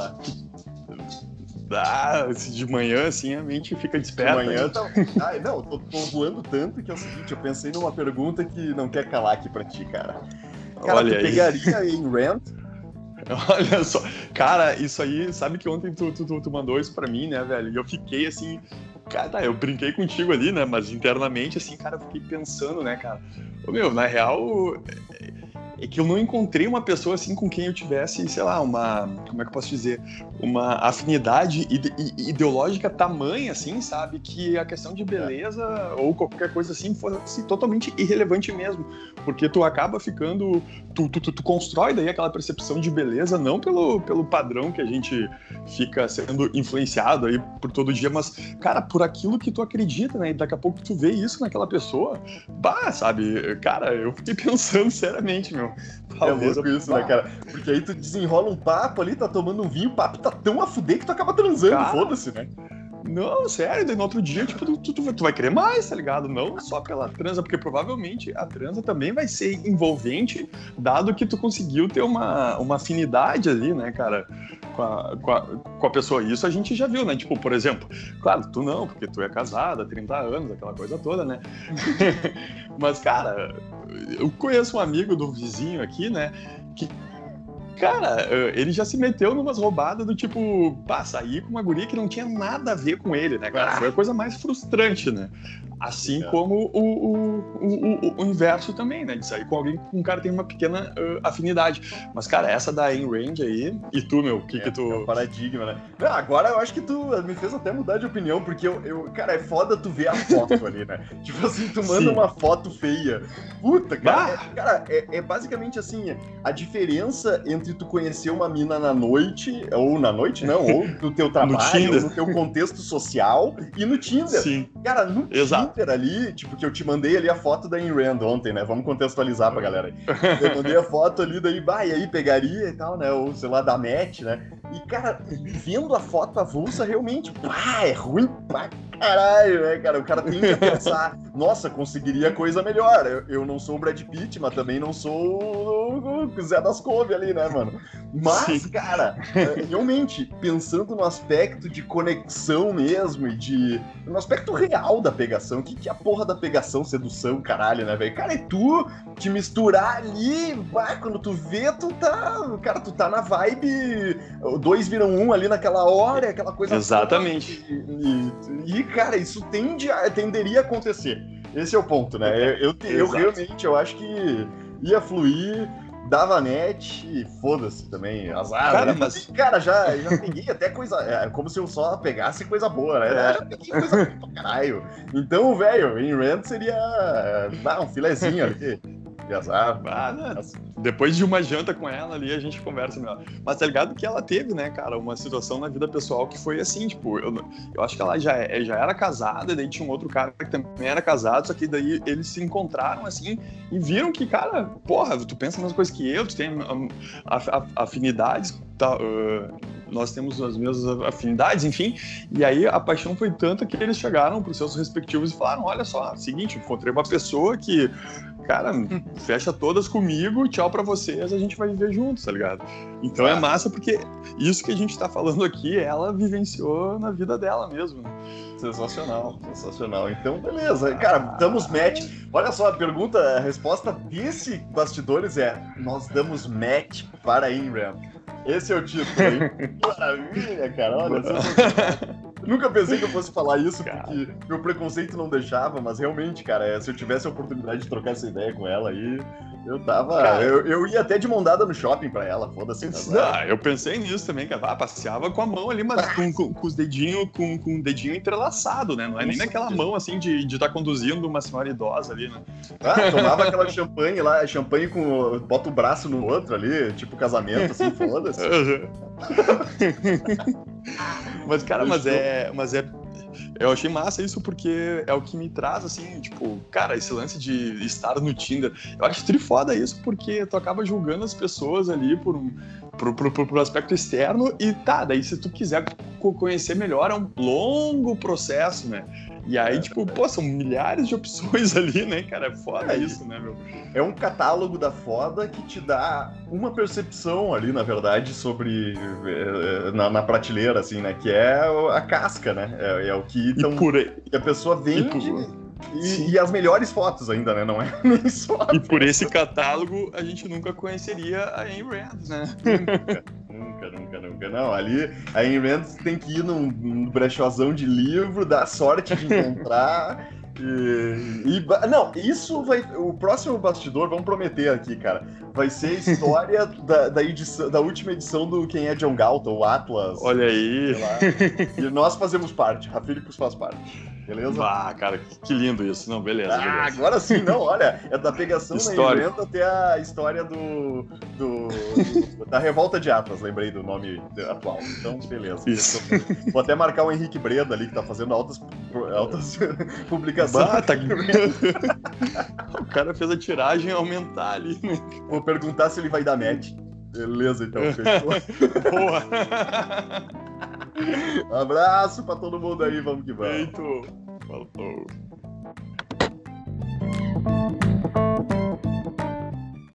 lá? Ah, de manhã, assim, a mente fica desperta. De manhã, tá... ah, não, tô, tô voando tanto que é o seguinte, eu pensei numa pergunta que não quer calar aqui pra ti, cara. Cara, Olha tu pegaria aí. em Rent Olha só, cara, isso aí, sabe que ontem tu, tu, tu, mandou isso pra mim, né, velho? E eu fiquei assim, cara, tá, eu brinquei contigo ali, né? Mas internamente, assim, cara, eu fiquei pensando, né, cara? Ô, meu, na real, é que eu não encontrei uma pessoa assim com quem eu tivesse, sei lá, uma, como é que eu posso dizer, uma afinidade ide ideológica tamanha, assim, sabe, que a questão de beleza ou qualquer coisa assim fosse totalmente irrelevante mesmo, porque tu acaba ficando, tu, tu, tu, tu constrói daí aquela percepção de beleza não pelo, pelo padrão que a gente fica sendo influenciado aí por todo dia, mas, cara, por aquilo que tu acredita, né, e daqui a pouco tu vê isso naquela pessoa, bah, sabe, cara, eu fiquei pensando seriamente, meu, é louco isso, né, cara? Porque aí tu desenrola um papo ali, tá tomando um vinho, o papo tá tão a fuder que tu acaba transando, foda-se, né? Não, sério, daí no outro dia, tipo, tu, tu, tu, vai querer mais, tá ligado? Não só pela transa, porque provavelmente a transa também vai ser envolvente, dado que tu conseguiu ter uma, uma afinidade ali, né, cara, com a, com, a, com a pessoa. Isso a gente já viu, né? Tipo, por exemplo, claro, tu não, porque tu é casada, 30 anos, aquela coisa toda, né? Mas, cara, eu conheço um amigo do vizinho aqui, né, que cara, eh, ele já se meteu numas roubadas do tipo, pá, sair com uma guria que não tinha nada a ver com ele, né, cara? Foi a coisa mais frustrante, né? Assim é. como o, o, o, o, inverso também, né? De sair com alguém com um cara que tem uma pequena uh, afinidade. Mas, cara, essa da Ayn Range aí, e tu, meu, o que é, que tu. É um paradigma, né? Não, agora eu acho que tu me fez até mudar de opinião, porque eu, eu cara, é foda tu ver a foto ali, né? Tipo assim, tu manda Sim. uma foto feia. Puta, cara. É, cara, é, é, basicamente assim, a diferença entre tu conhecer uma mina na noite, ou na noite, não, ou no teu trabalho, no, no teu contexto social, e no Tinder. Sim. Cara, no Exato. Tinder ali, tipo, que eu te mandei ali a foto da Ayn Rand ontem, né? Vamos contextualizar pra galera. Eu mandei a foto ali, daí, bah, e aí pegaria e tal, né? Ou, sei lá, da net, né? E, cara, vendo a foto avulsa, realmente, pá, é ruim pra caralho, né, cara? O cara tem que pensar, nossa, conseguiria coisa melhor. Eu, eu não sou o Brad Pitt, mas também não sou o Zé das Couve ali, né, mano? Mas, Sim. cara, é, realmente, pensando no aspecto de conexão mesmo e de. no aspecto real da pegação, o que, que é a porra da pegação, sedução, caralho, né, velho? Cara, é tu te misturar ali, vai, quando tu vê, tu tá. Cara, tu tá na vibe. Dois viram um ali naquela hora, aquela coisa. Exatamente. E, e, e cara, isso tende a, tenderia a acontecer. Esse é o ponto, né? Eu, eu, eu realmente eu acho que ia fluir, dava net e foda-se também. Azar. Cara, né? mas... cara já, já peguei até coisa. É como se eu só pegasse coisa boa, né? É. Já peguei coisa boa pra caralho. Então, velho, em Rent seria. Ah, um filezinho ali azar. Ah, né? Depois de uma janta com ela ali, a gente conversa melhor. Mas tá ligado que ela teve, né, cara, uma situação na vida pessoal que foi assim, tipo, eu, eu acho que ela já, é, já era casada, daí tinha um outro cara que também era casado, só que daí eles se encontraram assim e viram que, cara, porra, tu pensa nas coisas que eu, tu tem um, afinidades, tá, uh, nós temos as mesmas afinidades, enfim. E aí a paixão foi tanta que eles chegaram para os seus respectivos e falaram: olha só, seguinte, encontrei uma pessoa que cara, fecha todas comigo, tchau para vocês, a gente vai viver juntos, tá ligado? Então é massa porque isso que a gente tá falando aqui, ela vivenciou na vida dela mesmo. Né? Sensacional, sensacional. Então, beleza. Cara, damos match. Olha só, a pergunta, a resposta desse bastidores é: nós damos match para Ingram. Esse é o título aí. maravilha, cara. Olha só. Nunca pensei que eu fosse falar isso, cara. porque meu preconceito não deixava, mas realmente, cara, é, se eu tivesse a oportunidade de trocar essa ideia com ela aí, eu tava. Cara, eu, eu ia até de mão dada no shopping pra ela, foda-se. Ah, eu pensei nisso também, cara. Ah, passeava com a mão ali, mas com, com, com os dedinhos, com, com o dedinho entrelaçado, né? Não é nem naquela mão assim de estar de tá conduzindo uma senhora idosa ali, né? Ah, tomava aquela champanhe lá, champanhe com. bota o braço no outro ali, tipo casamento, assim, foda-se. mas, cara, mas é, mas é eu achei massa isso porque é o que me traz, assim, tipo, cara, esse lance de estar no Tinder. Eu acho trifoda isso porque tu acaba julgando as pessoas ali por um, pro, pro, pro, pro aspecto externo e tá, daí se tu quiser conhecer melhor é um longo processo, né? E aí, é, tipo, pô, são milhares de opções ali, né, cara? É foda é, isso, né, meu? É um catálogo da foda que te dá uma percepção ali, na verdade, sobre. Na, na prateleira, assim, né? Que é a casca, né? É, é o que, então, que a pessoa vende. E, e, as melhores fotos ainda, né? Não é nem só. E por esse catálogo a gente nunca conheceria a Ayn Rand, né? Nunca, nunca, nunca, Não, ali a Ayn Rand tem que ir num, num brechozão de livro, dar sorte de encontrar. E, e, não, isso vai. O próximo bastidor, vamos prometer aqui, cara. Vai ser a história da, da, edição, da última edição do Quem é John Galton, o Atlas. Olha aí. E nós fazemos parte, Rafílicos faz parte. Beleza? Ah, cara, que lindo isso. Não, beleza. Ah, beleza. agora sim, não, olha, é da pegação história. inventa até a história do, do, do, da revolta de Atlas, lembrei do nome atual. Então, beleza. Isso. Vou até marcar o Henrique Breda ali, que tá fazendo altas, altas publicações. Bah, tá... o cara fez a tiragem aumentar ali, né? Vou perguntar se ele vai dar match. Beleza, então, fechou. Boa! Abraço pra todo mundo aí, vamos que vamos. Feito. Falou.